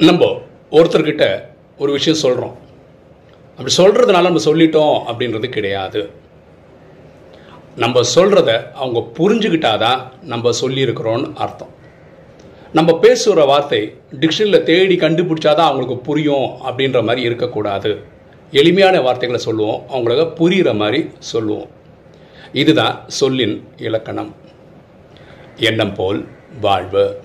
நம்ம ஒருத்தர்கிட்ட ஒரு விஷயம் சொல்கிறோம் அப்படி சொல்கிறதுனால நம்ம சொல்லிட்டோம் அப்படின்றது கிடையாது. நம்ம சொல்கிறத அவங்க புரிஞ்சுக்கிட்டாதான் நம்ம சொல்லியிருக்கிறோன்னு அர்த்தம். நம்ம பேசுகிற வார்த்தை டிக்ஷனரியில் தேடி கண்டுபிடிச்சாதான் அவங்களுக்கு புரியும் அப்படின்ற மாதிரி இருக்கக்கூடாது. எளிமையான வார்த்தைகளை சொல்லுவோம் அவங்களுக்கு புரிகிற மாதிரி சொல்லுவோம். இதுதான் சொல்லின் இலக்கணம். எண்ணம் போல் வாழ்வு.